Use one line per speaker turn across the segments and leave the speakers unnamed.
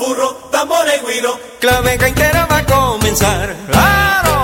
Furros, tambores guiro.
Clave entera va a comenzar. ¡Claro!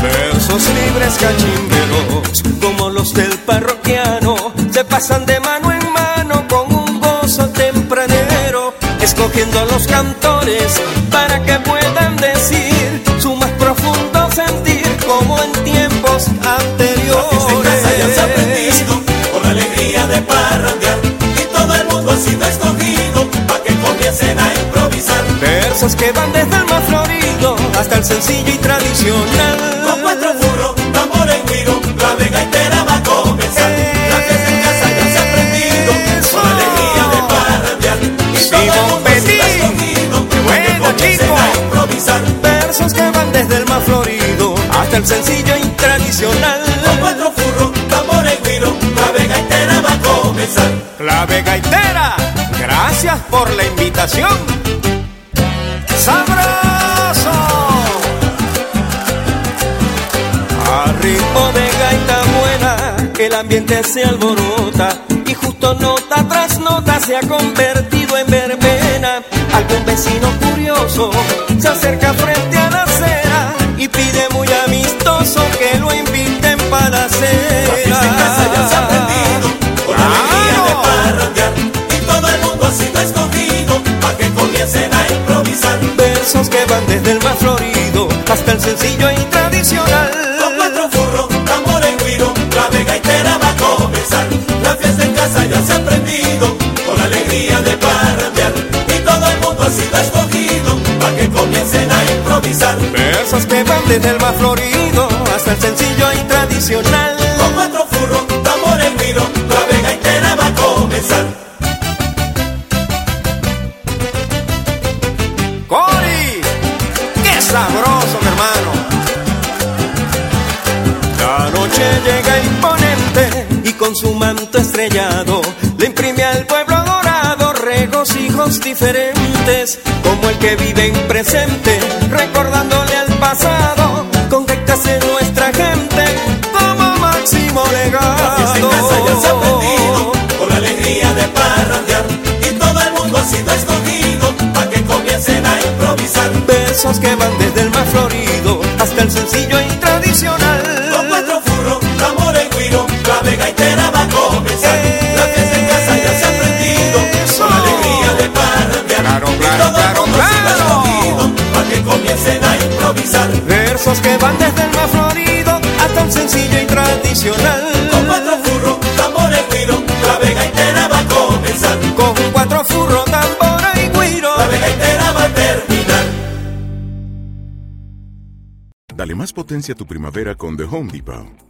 Versos libres cachimberos, como los del parroquiano, se pasan de mano en mano con un gozo tempranero, escogiendo los cantores para que puedan decir su más profundo sentir, como en tiempos anteriores.
Sido escogido para que comiencen a improvisar.
Versos que van desde el más florido hasta el sencillo y tradicional.
Con cuatro furros, tambores y guiro, la vega entera va a comenzar. La fiesta en casa ya se ha aprendido, con alegría de parrandear, y todo el sido escogido para que comiencen a improvisar.
Versos que van desde el más florido hasta el sencillo y tradicional.
Con cuatro furros, tambores y guiro, la vega entera va a comenzar.
Clave gaitera, gracias por la invitación. ¡Sabroso! A ritmo de gaita buena, el ambiente se alborota y justo nota tras nota se ha convertido en verbena. Algún vecino curioso se acerca Versos que van desde el más florido hasta el sencillo y tradicional.
Con cuatro furros, tambor en guiro, la vega entera va a comenzar.
¡Cori! ¡Qué sabroso, mi hermano! La noche llega imponente y con su manto estrellado le imprime al pueblo dorado regocijos diferentes, como el que vive en presente, recordándole al pasado, con que case nuestra gente como máximo legado.
La fiesta en casa ya se ha aprendido, con alegría de parrandear, y todo el mundo ha sido escogido para que comiencen a improvisar.
Versos que van desde el más florido hasta el sencillo
a improvisar.
Versos que van desde el más florido hasta el sencillo y tradicional.
Con cuatro furros, tambor en guiro, la vega entera va a comenzar.
Con cuatro furros, tambora y guiro.
La vega entera va a terminar.
Dale más potencia a tu primavera con The Home Depot.